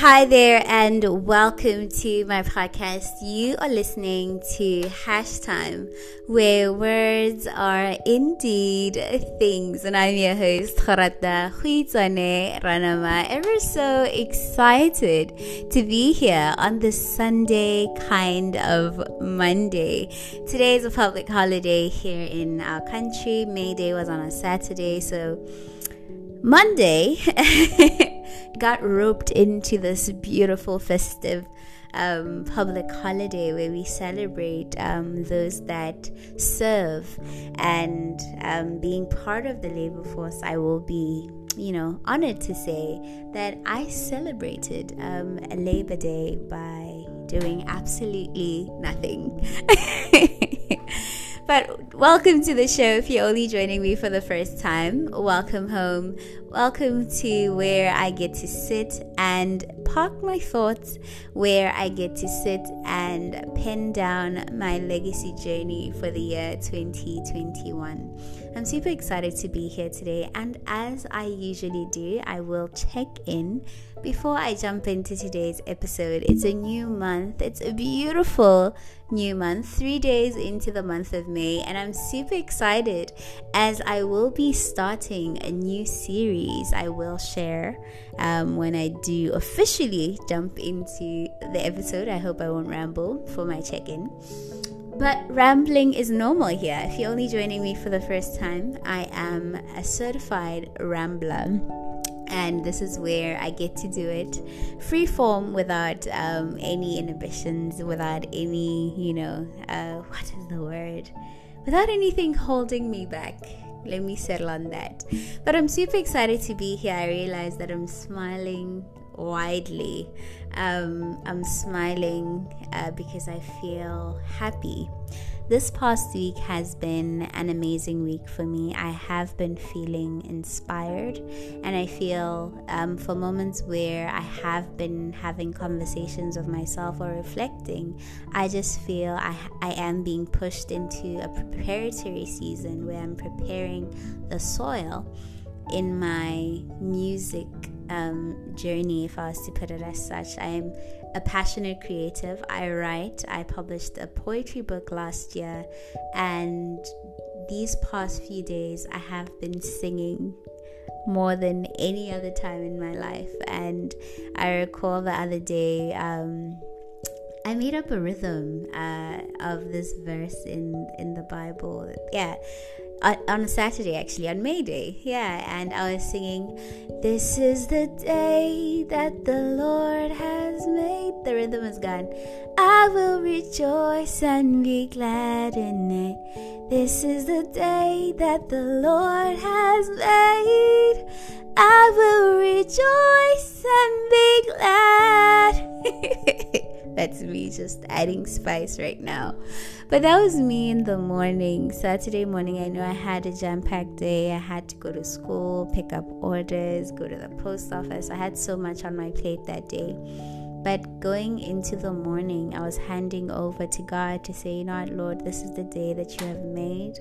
Hi there, and welcome to my podcast. You are listening to Hash Time, where words are indeed things. And I'm your host, Kharata Huitane Ranama. Ever so excited to be here on this Sunday kind of Monday. Today is a public holiday here in our country. May Day was on a Saturday, so Monday got roped into this beautiful festive um, public holiday where we celebrate um, those that serve and um, being part of the labor force. I will be, you know, honored to say that I celebrated um, Labor Day by doing absolutely nothing. But welcome to the show. If you're only joining me for the first time, welcome home. Welcome to where I get to sit and park my thoughts, where I get to sit and pen down my legacy journey for the year 2021. I'm super excited to be here today, and as I usually do, I will check in before I jump into today's episode. It's a new month, it's a beautiful new month, three days into the month of May, and I'm super excited as I will be starting a new series I will share um, when I do officially jump into the episode. I hope I won't ramble for my check in. But rambling is normal here. If you're only joining me for the first time, I am a certified rambler and this is where I get to do it free form without um, any inhibitions, without any, you know, uh, what is the word? Without anything holding me back. Let me settle on that. But I'm super excited to be here. I realize that I'm smiling widely. Um, I'm smiling uh, because I feel happy. This past week has been an amazing week for me. I have been feeling inspired, and I feel um, for moments where I have been having conversations with myself or reflecting, I just feel I, I am being pushed into a preparatory season where I'm preparing the soil in my music um, journey, if I was to put it as such. I am a passionate creative. I write. I published a poetry book last year, and these past few days, I have been singing more than any other time in my life. And I recall the other day. Um, I made up a rhythm uh, of this verse in in the Bible. Yeah, uh, on a Saturday actually on May Day. Yeah, and I was singing, "This is the day that the Lord has made." The rhythm is gone. I will rejoice and be glad in it. This is the day that the Lord has made. I will rejoice and be glad. That's me just adding spice right now. But that was me in the morning. Saturday morning, I know I had a jam packed day. I had to go to school, pick up orders, go to the post office. I had so much on my plate that day. But going into the morning, I was handing over to God to say, You know what, Lord, this is the day that you have made.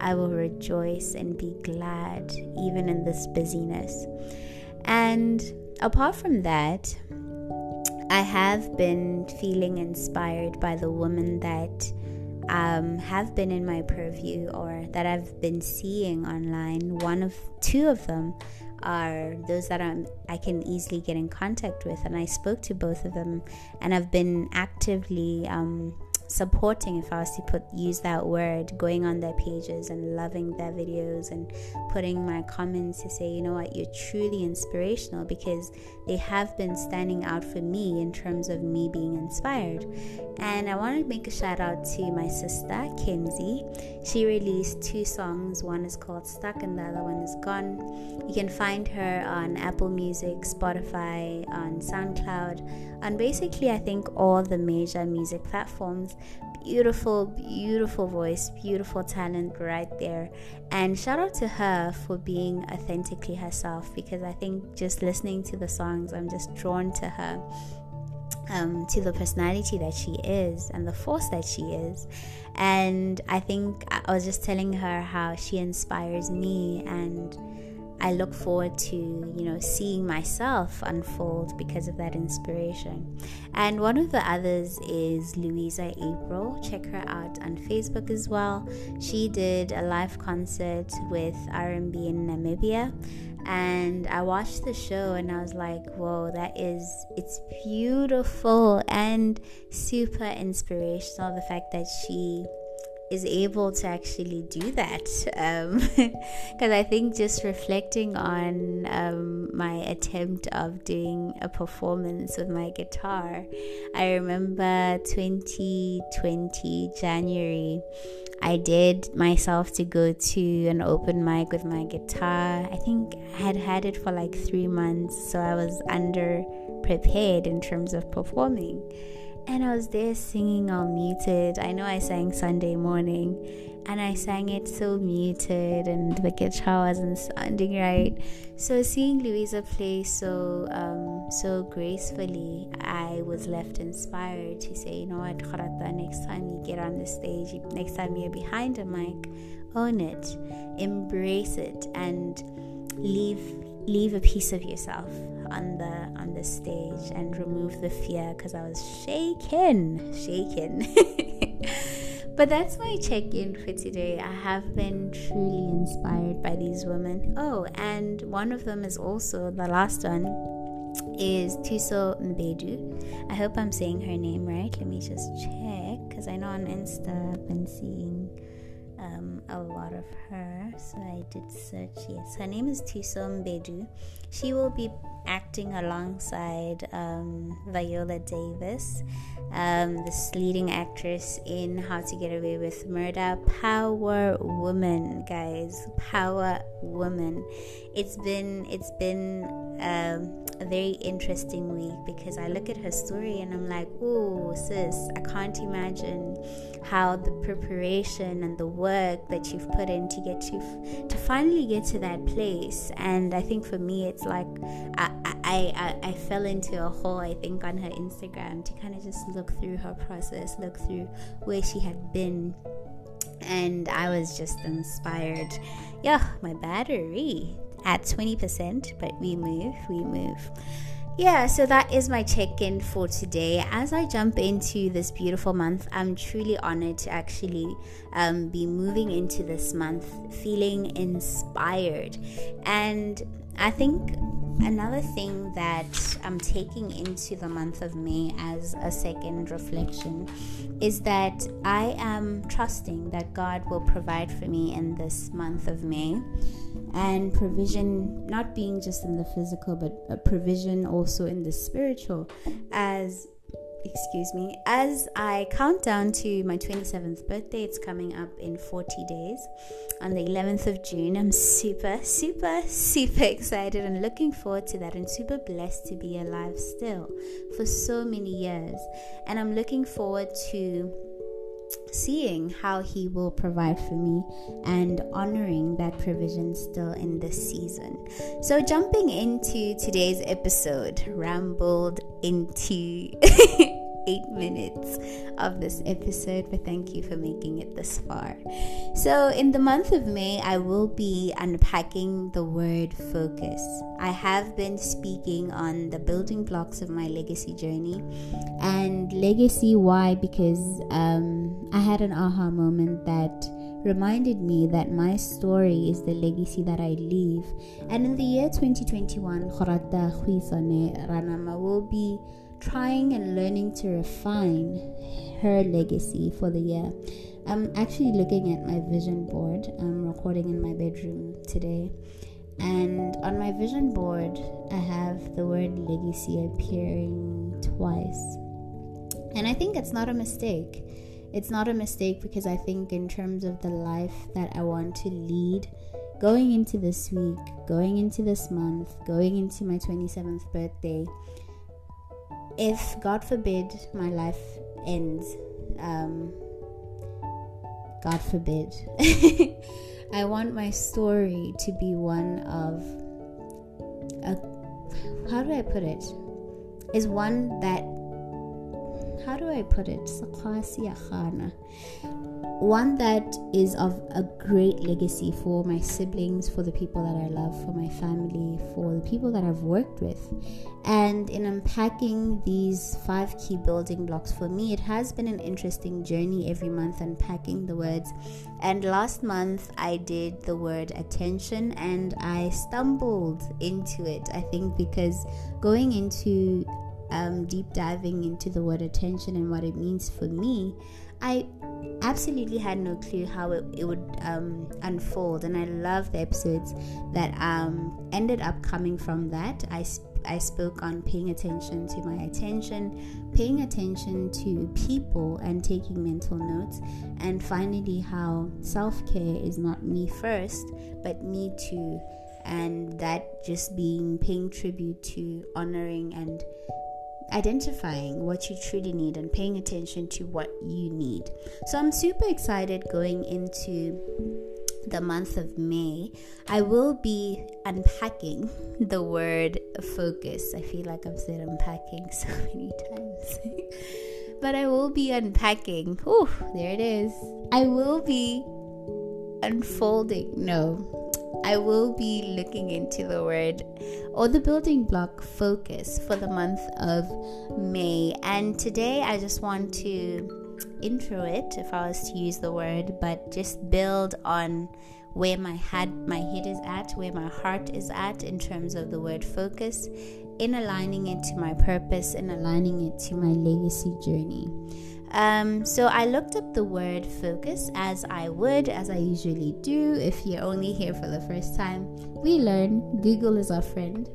I will rejoice and be glad, even in this busyness. And apart from that, I have been feeling inspired by the women that um, have been in my purview or that I've been seeing online. One of two of them are those that I'm, I can easily get in contact with, and I spoke to both of them, and I've been actively um, supporting if I was to put use that word, going on their pages and loving their videos and putting my comments to say, you know what, you're truly inspirational because they have been standing out for me in terms of me being inspired. And I want to make a shout out to my sister, Kimsey. She released two songs. One is called Stuck and the other one is Gone. You can find her on Apple Music, Spotify, on SoundCloud, on basically, I think, all the major music platforms. Beautiful, beautiful voice, beautiful talent right there. And shout out to her for being authentically herself because I think just listening to the songs, I'm just drawn to her um, to the personality that she is and the force that she is. And I think I was just telling her how she inspires me and I look forward to, you know, seeing myself unfold because of that inspiration. And one of the others is Louisa April. Check her out on Facebook as well. She did a live concert with R&B in Namibia and I watched the show and I was like, whoa, that is, it's beautiful and super inspirational. The fact that she is able to actually do that because um, i think just reflecting on um, my attempt of doing a performance with my guitar i remember 2020 january i did myself to go to an open mic with my guitar. I think i had had it for like three months so i was under prepared in terms of performing and I was there singing all muted. I know I sang Sunday morning and I sang it so muted and the guitar wasn't sounding right. So seeing Louisa play so um, so gracefully, I was left inspired to say, you know what, Kharata, next time you get on the stage, next time you're behind a mic, own it, embrace it, and leave leave a piece of yourself on the on the stage and remove the fear because I was shaken, shaken. but that's my check-in for today. I have been truly inspired by these women. Oh, and one of them is also the last one is Thuso Mbedu. I hope I'm saying her name right. Let me just check because I know on Insta I've been seeing a lot of her. So I did search. Yes, her name is Thuso Mbedu. She will be acting alongside um, Viola Davis, um, this leading actress in How to Get Away with Murder. Power woman, guys. Power woman. It's been it's been um, very interesting week because I look at her story and I'm like, oh, sis, I can't imagine how the preparation and the work that you've put in to get to to finally get to that place. And I think for me, it's like I I, I, I fell into a hole. I think on her Instagram to kind of just look through her process, look through where she had been and I was just inspired. Yeah, my battery at 20%, but we move, we move. Yeah, so that is my check in for today. As I jump into this beautiful month, I'm truly honored to actually um, be moving into this month feeling inspired. And I think another thing that I'm taking into the month of May as a second reflection is that I am trusting that God will provide for me in this month of May and provision not being just in the physical but a provision also in the spiritual as excuse me, as I count down to my 27th birthday, it's coming up in 40 days on the 11th of June. I'm super, super, super excited and looking forward to that, and super blessed to be alive still for so many years. And I'm looking forward to seeing how he will provide for me and honoring that provision still in this season. So, jumping into today's episode, rambled into eight minutes of this episode, but thank you for making it this far. So, in the month of May, I will be unpacking the word focus. I have been speaking on the building blocks of my legacy journey, and legacy, why? Because um, I had an aha moment that reminded me that my story is the legacy that I leave. And in the year 2021, Khorata Ranama will be trying and learning to refine her legacy for the year. I'm actually looking at my vision board. I'm recording in my bedroom today. And on my vision board, I have the word legacy appearing twice. And I think it's not a mistake. It's not a mistake because I think, in terms of the life that I want to lead, going into this week, going into this month, going into my 27th birthday, if God forbid my life ends, um, God forbid, I want my story to be one of a, how do I put it? Is one that how do I put it? One that is of a great legacy for my siblings, for the people that I love, for my family, for the people that I've worked with. And in unpacking these five key building blocks for me, it has been an interesting journey every month unpacking the words. And last month I did the word attention and I stumbled into it. I think because going into um, deep diving into the word attention and what it means for me, I absolutely had no clue how it, it would um, unfold. And I love the episodes that um, ended up coming from that. I, I spoke on paying attention to my attention, paying attention to people, and taking mental notes. And finally, how self care is not me first, but me too. And that just being paying tribute to honoring and identifying what you truly need and paying attention to what you need. So I'm super excited going into the month of May. I will be unpacking the word focus. I feel like I've said unpacking so many times. but I will be unpacking. Oh, there it is. I will be unfolding. No, I will be looking into the word or the building block focus for the month of May. And today I just want to intro it, if I was to use the word, but just build on where my head my head is at, where my heart is at in terms of the word focus, in aligning it to my purpose, in aligning it to my legacy journey. Um, so I looked up the word focus as I would, as I usually do. If you're only here for the first time, we learn Google is our friend.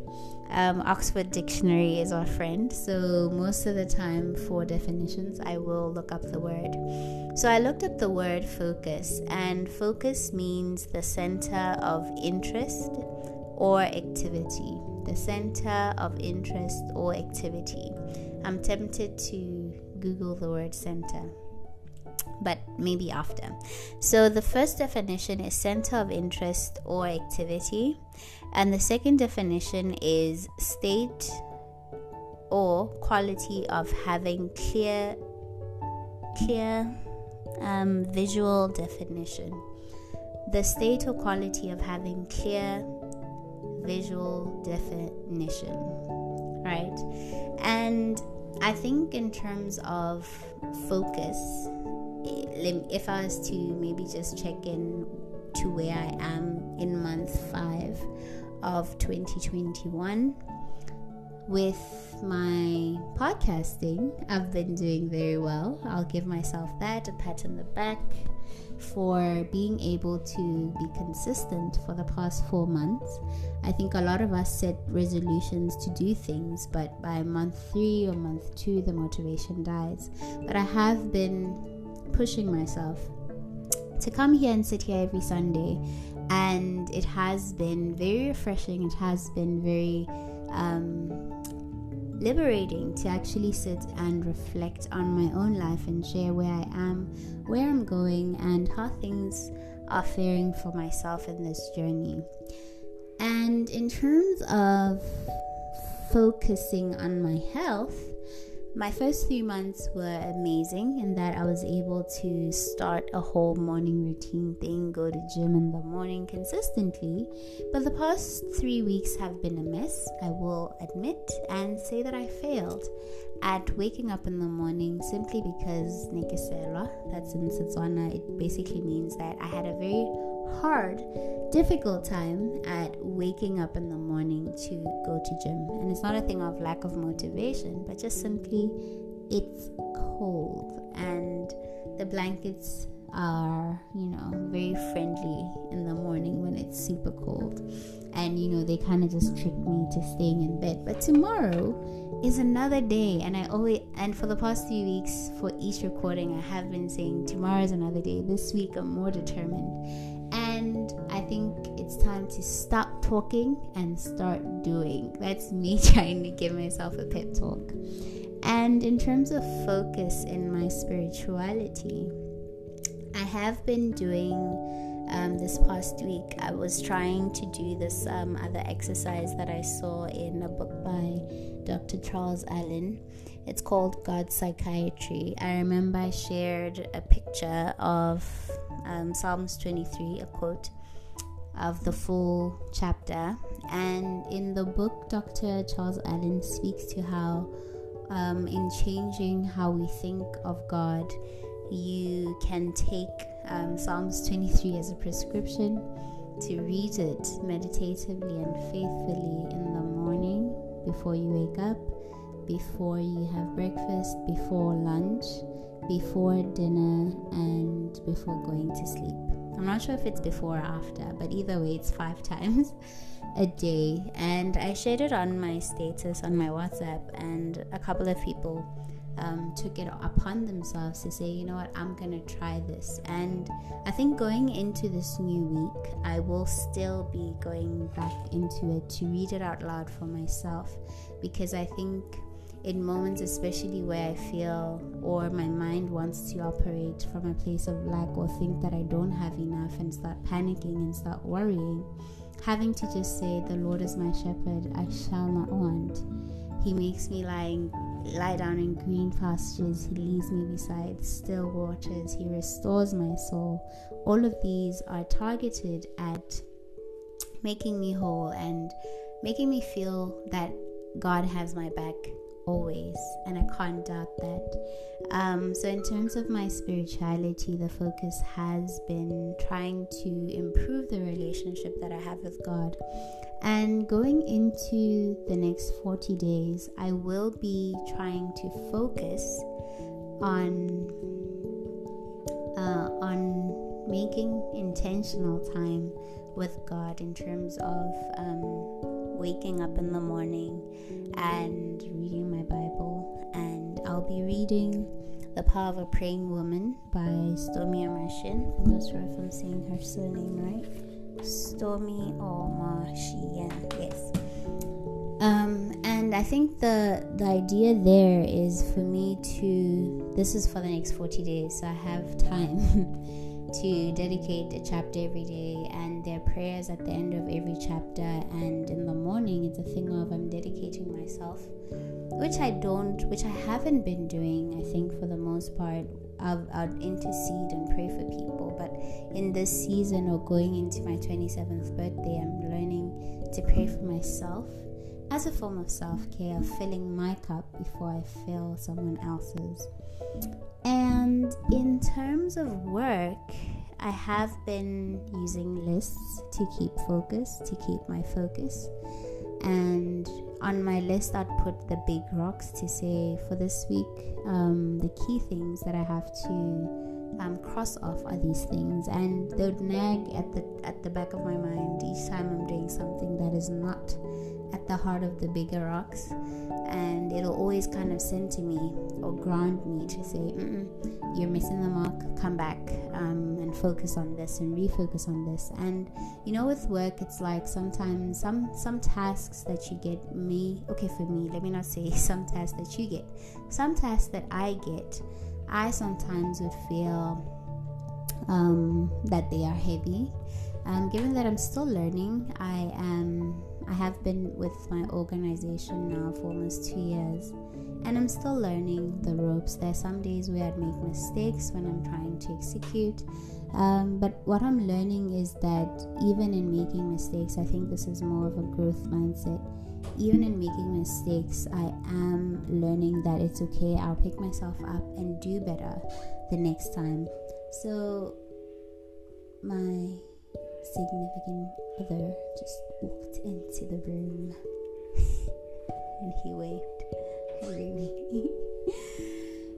Um, Oxford Dictionary is our friend. So most of the time, for definitions, I will look up the word. So I looked up the word focus, and focus means the center of interest or activity. The center of interest or activity. I'm tempted to Google the word center but maybe after. So, the first definition is center of interest or activity, and the second definition is state or quality of having clear, clear um, visual definition. The state or quality of having clear visual definition, right? And I think in terms of focus, if I was to maybe just check in to where I am in month five of 2021 with my podcasting, I've been doing very well. I'll give myself that a pat on the back for being able to be consistent for the past four months. I think a lot of us set resolutions to do things, but by month three or month two, the motivation dies. But I have been pushing myself to come here and sit here every Sunday, and it has been very refreshing. It has been very um, liberating to actually sit and reflect on my own life and share where I am, where I'm going, and how things are faring for myself in this journey. And in terms of focusing on my health, my first few months were amazing in that I was able to start a whole morning routine thing, go to gym in the morning consistently. But the past three weeks have been a mess, I will admit, and say that I failed at waking up in the morning simply because Nekesela, that's in Setswana, it basically means that I had a very hard, difficult time at waking up in the morning to go to gym. And it's not a thing of lack of motivation, but just simply it's cold and the blankets are, you know, very friendly in the morning when it's super cold. And, you know, they kind of just trick me to staying in bed. But tomorrow is another day. And I always, and for the past few weeks, for each recording, I have been saying tomorrow is another day. This week, I'm more determined think it's time to stop talking and start doing. That's me trying to give myself a pep talk. And in terms of focus in my spirituality, I have been doing um, this past week, I was trying to do this um, other exercise that I saw in a book by Dr. Charles Allen. It's called God's Psychiatry. I remember I shared a picture of um, Psalms 23, a quote of the full chapter. And in the book, Dr. Charles Allen speaks to how, um, in changing how we think of God, you can take um, Psalms 23 as a prescription to read it meditatively and faithfully in the morning before you wake up, before you have breakfast, before lunch, before dinner, and before going to sleep. I'm not sure if it's before or after, but either way, it's five times a day. And I shared it on my status on my WhatsApp, and a couple of people um, took it upon themselves to say, you know what, I'm gonna try this. And I think going into this new week, I will still be going back into it to read it out loud for myself because I think in moments, especially where I feel or my mind wants to operate from a place of lack or think that I don't have enough and start panicking and start worrying, having to just say, The Lord is my shepherd, I shall not want. He makes me lying lie down in green pastures. He leads me beside still waters. He restores my soul. All of these are targeted at making me whole and making me feel that God has my back always, and I can't doubt that. Um, so, in terms of my spirituality, the focus has been trying to improve the relationship that I have with God. And going into the next 40 days, I will be trying to focus on uh, on making intentional time with God in terms of um, waking up in the morning and reading my Bible. And I'll be reading The Power of a Praying Woman by Stormie Omartian. I'm not sure if I'm saying her surname right. Stormie Omartian. Yes. Um, and I think the the idea there is for me to this is for the next 40 days, so I have time to dedicate a chapter every day and there are prayers at the end of every chapter and in the morning it's a thing of I'm dedicating myself which I don't which I haven't been doing I think for the most part I'll, I'll intercede and pray for people. But in this season or going into my 27th birthday, I'm learning to pray for myself as a form of self care, filling my cup before I fill someone else's. And in terms of work, I have been using lists to keep focus, to keep my focus. And on my list, I'd put the big rocks to say for this week, um, the key things that I have to um, cross off are these things, and they would nag at the at the back of my mind each time I'm doing something that is not at the heart of the bigger rocks, and it'll always kind of send to me or ground me to say, "You're missing the mark. Come back um, and focus on this and refocus on this." And you know, with work, it's like sometimes some some tasks that you get me okay for me. Let me not say some tasks that you get. Some tasks that I get, I sometimes would feel um, that they are heavy. Um, given that I'm still learning, I am I have been with my organization now for almost two years and I'm still learning the ropes. There are some days where I'd make mistakes when I'm trying to execute. Um, but what I'm learning is that even in making mistakes, I think this is more of a growth mindset. Even in making mistakes, I am learning that it's okay. I'll pick myself up and do better the next time. So, my significant other just walked into the room and he waved.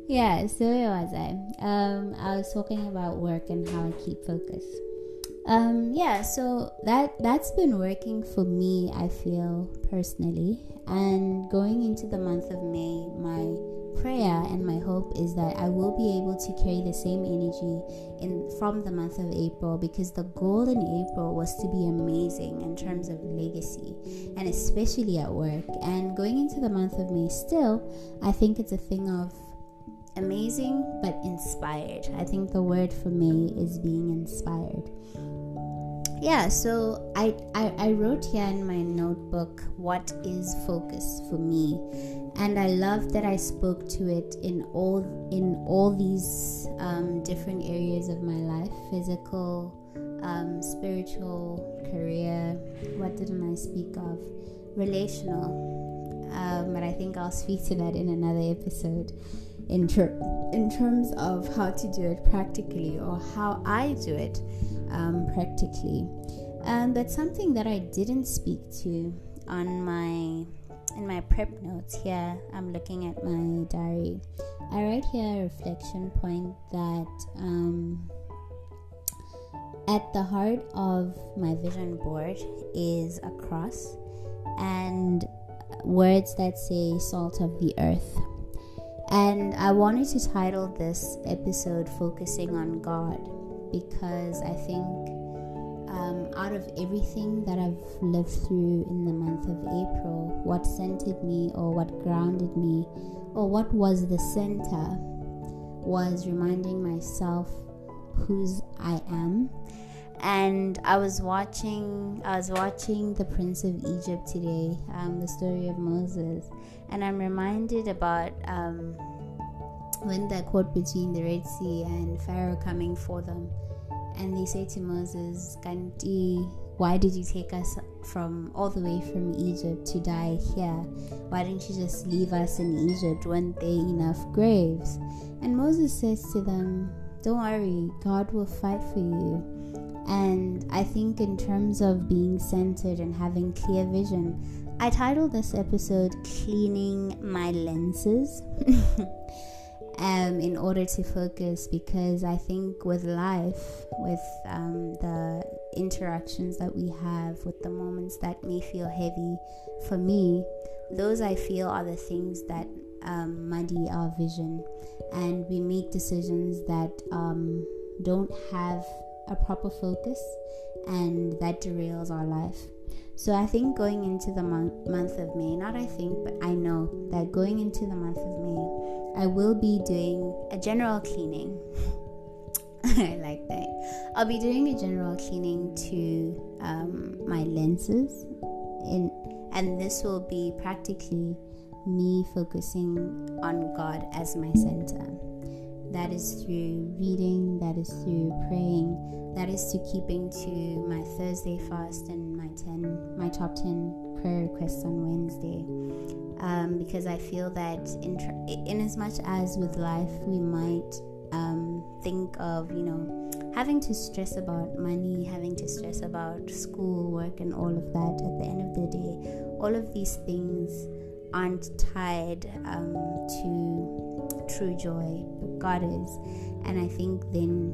Yeah, so where was I? Um, I was talking about work and how I keep focus. Um, yeah, so that that's been working for me. I feel personally, and going into the month of May, my prayer and my hope is that I will be able to carry the same energy in from the month of April because the goal in April was to be amazing in terms of legacy and especially at work. And going into the month of May still, I think it's a thing of amazing but inspired. I think the word for May is being inspired. Yeah, so I, I, I wrote here in my notebook what is focus for me, and I love that I spoke to it in all in all these um, different areas of my life: physical, um, spiritual, career. What didn't I speak of? Relational, um, but I think I'll speak to that in another episode. In, ter- in terms of how to do it practically or how I do it um, practically. Um, but something that I didn't speak to on my in my prep notes here, I'm looking at my diary. I write here a reflection point that um, at the heart of my vision board is a cross and words that say salt of the earth. And I wanted to title this episode Focusing on God because I think um, out of everything that I've lived through in the month of April, what centered me or what grounded me or what was the center was reminding myself whose I am. And I was watching, I was watching The Prince of Egypt today, um, the story of Moses, and I'm reminded about um, when they're caught between the Red Sea and Pharaoh coming for them, and they say to Moses, Kanti, why did you take us from all the way from Egypt to die here? Why didn't you just leave us in Egypt? Weren't there enough graves? And Moses says to them, Don't worry, God will fight for you. And I think, in terms of being centered and having clear vision, I titled this episode Cleaning My Lenses. um, in order to focus because I think with life, with um, the interactions that we have, with the moments that may feel heavy for me, those I feel are the things that um, muddy our vision, and we make decisions that um, don't have a proper focus, and that derails our life. So I think going into the month, month of May, not I think, but I know that going into the month of May, I will be doing a general cleaning. I like that. I'll be doing a general cleaning to um, my lenses, in, and this will be practically me focusing on God as my center. That is through reading, that is through praying, that is to keeping to my Thursday fast and my 10, my top 10 prayer requests on Wednesday. Um, because I feel that in, in as much as with life we might um, think of, you know, having to stress about money, having to stress about school, work, and all of that, at the end of the day, all of these things aren't tied um, to true joy, God is. And I think then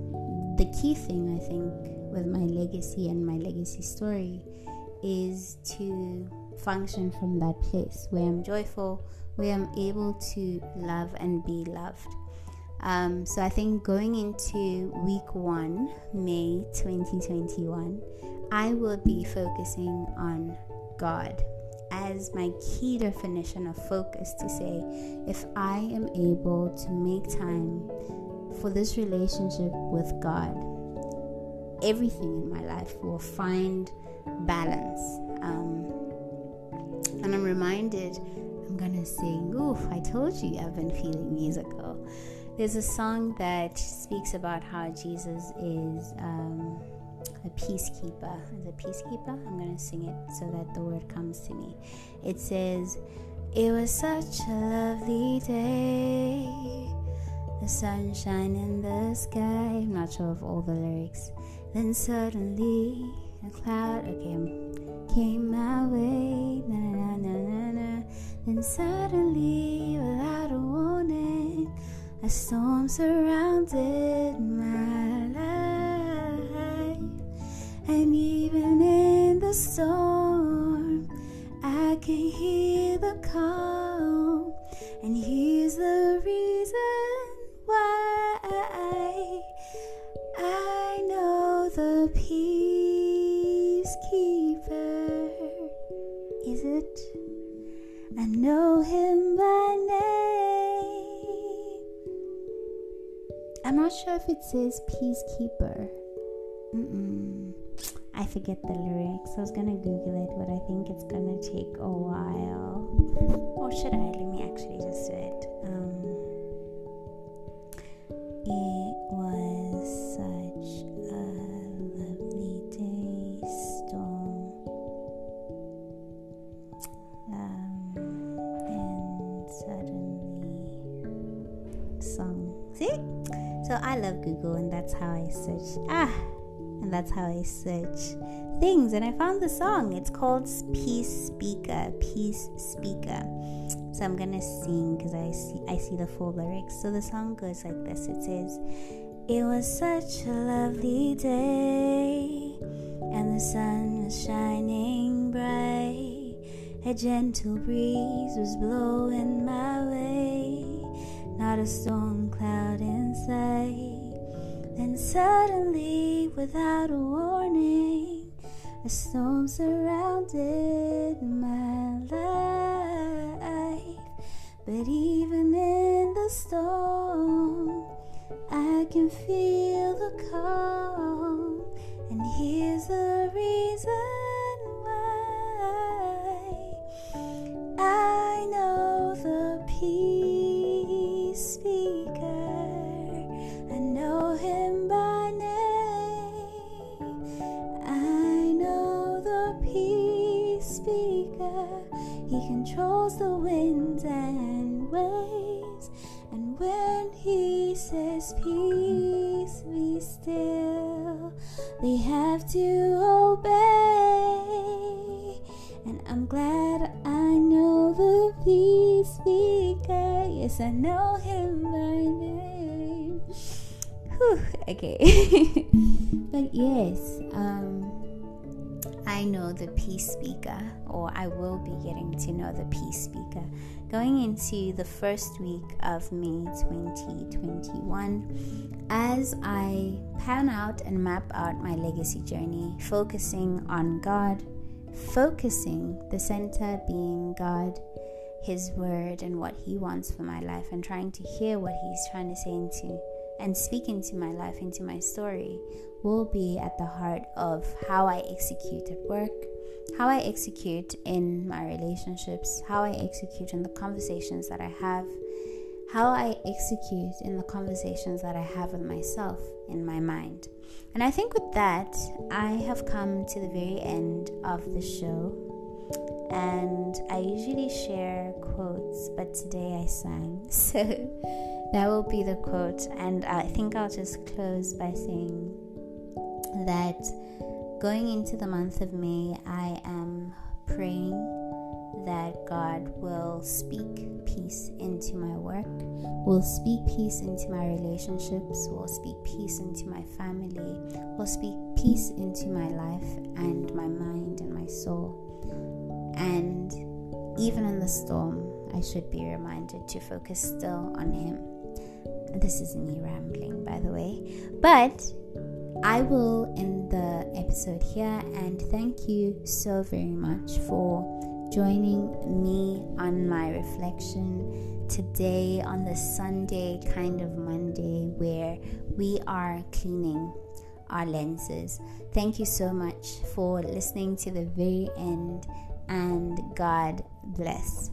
the key thing, I think, with my legacy and my legacy story is to function from that place where I'm joyful, where I'm able to love and be loved. Um, so I think going into week one, May 2021, I will be focusing on God as my key definition of focus to say if I am able to make time for this relationship with God, everything in my life will find balance. Um, and I'm reminded, I'm gonna sing, oof, I told you I've been feeling musical. There's a song that speaks about how Jesus is. Um, a peacekeeper. As a peacekeeper, I'm going to sing it so that the word comes to me. It says, It was such a lovely day, the sunshine in the sky. I'm not sure of all the lyrics. Then suddenly, a cloud okay, came my way. Na, na, na, na, na. Then suddenly, without a warning, a storm surrounded my. And even in the storm, I can hear the calm. And here's the reason why I know the peacekeeper is it. I know him by name. I'm not sure if it says peacekeeper. Mm-mm. I forget the lyrics. I was gonna Google it, but I think it's gonna take a while. Or should I? Let me actually just do it. Um, it was such a lovely day, storm. Um, and suddenly, song. See? So I love Google, and that's how I search. Ah and that's how I search things. And I found the song. It's called Peace Speaker. Peace Speaker. So I'm gonna sing because I see I see the full lyrics. So the song goes like this. It says, "It was such a lovely day, and the sun was shining bright. A gentle breeze was blowing my way, not a storm suddenly, without a warning, a storm surrounded my life. But even in the storm, I can feel the calm. And here's the reason to obey. And I'm glad I know the peace speaker. Yes, I know him by name. Whew, okay. but yes, I know the peace speaker, or I will be getting to know the peace speaker going into the first week of May 2021 as I pan out and map out my legacy journey, focusing on God, focusing the center being God. His word and what He wants for my life, and trying to hear what He's trying to say into and speak into my life, into my story, will be at the heart of how I execute at work, how I execute in my relationships, how I execute in the conversations that I have, how I execute in the conversations that I have with myself in my mind. And I think with that, I have come to the very end of the show. And I usually share quotes, but today I sang. So that will be the quote. And I think I'll just close by saying that going into the month of May, I am praying that God will speak peace into my work, will speak peace into my relationships, will speak peace into my family, will speak peace into my life and my mind and my soul. And even in the storm, I should be reminded to focus still on Him. This is me rambling, by the way. But I will end the episode here and thank you so very much for joining me on my reflection today on the Sunday kind of Monday where we are cleaning our lenses. Thank you so much for listening to the very end and God bless.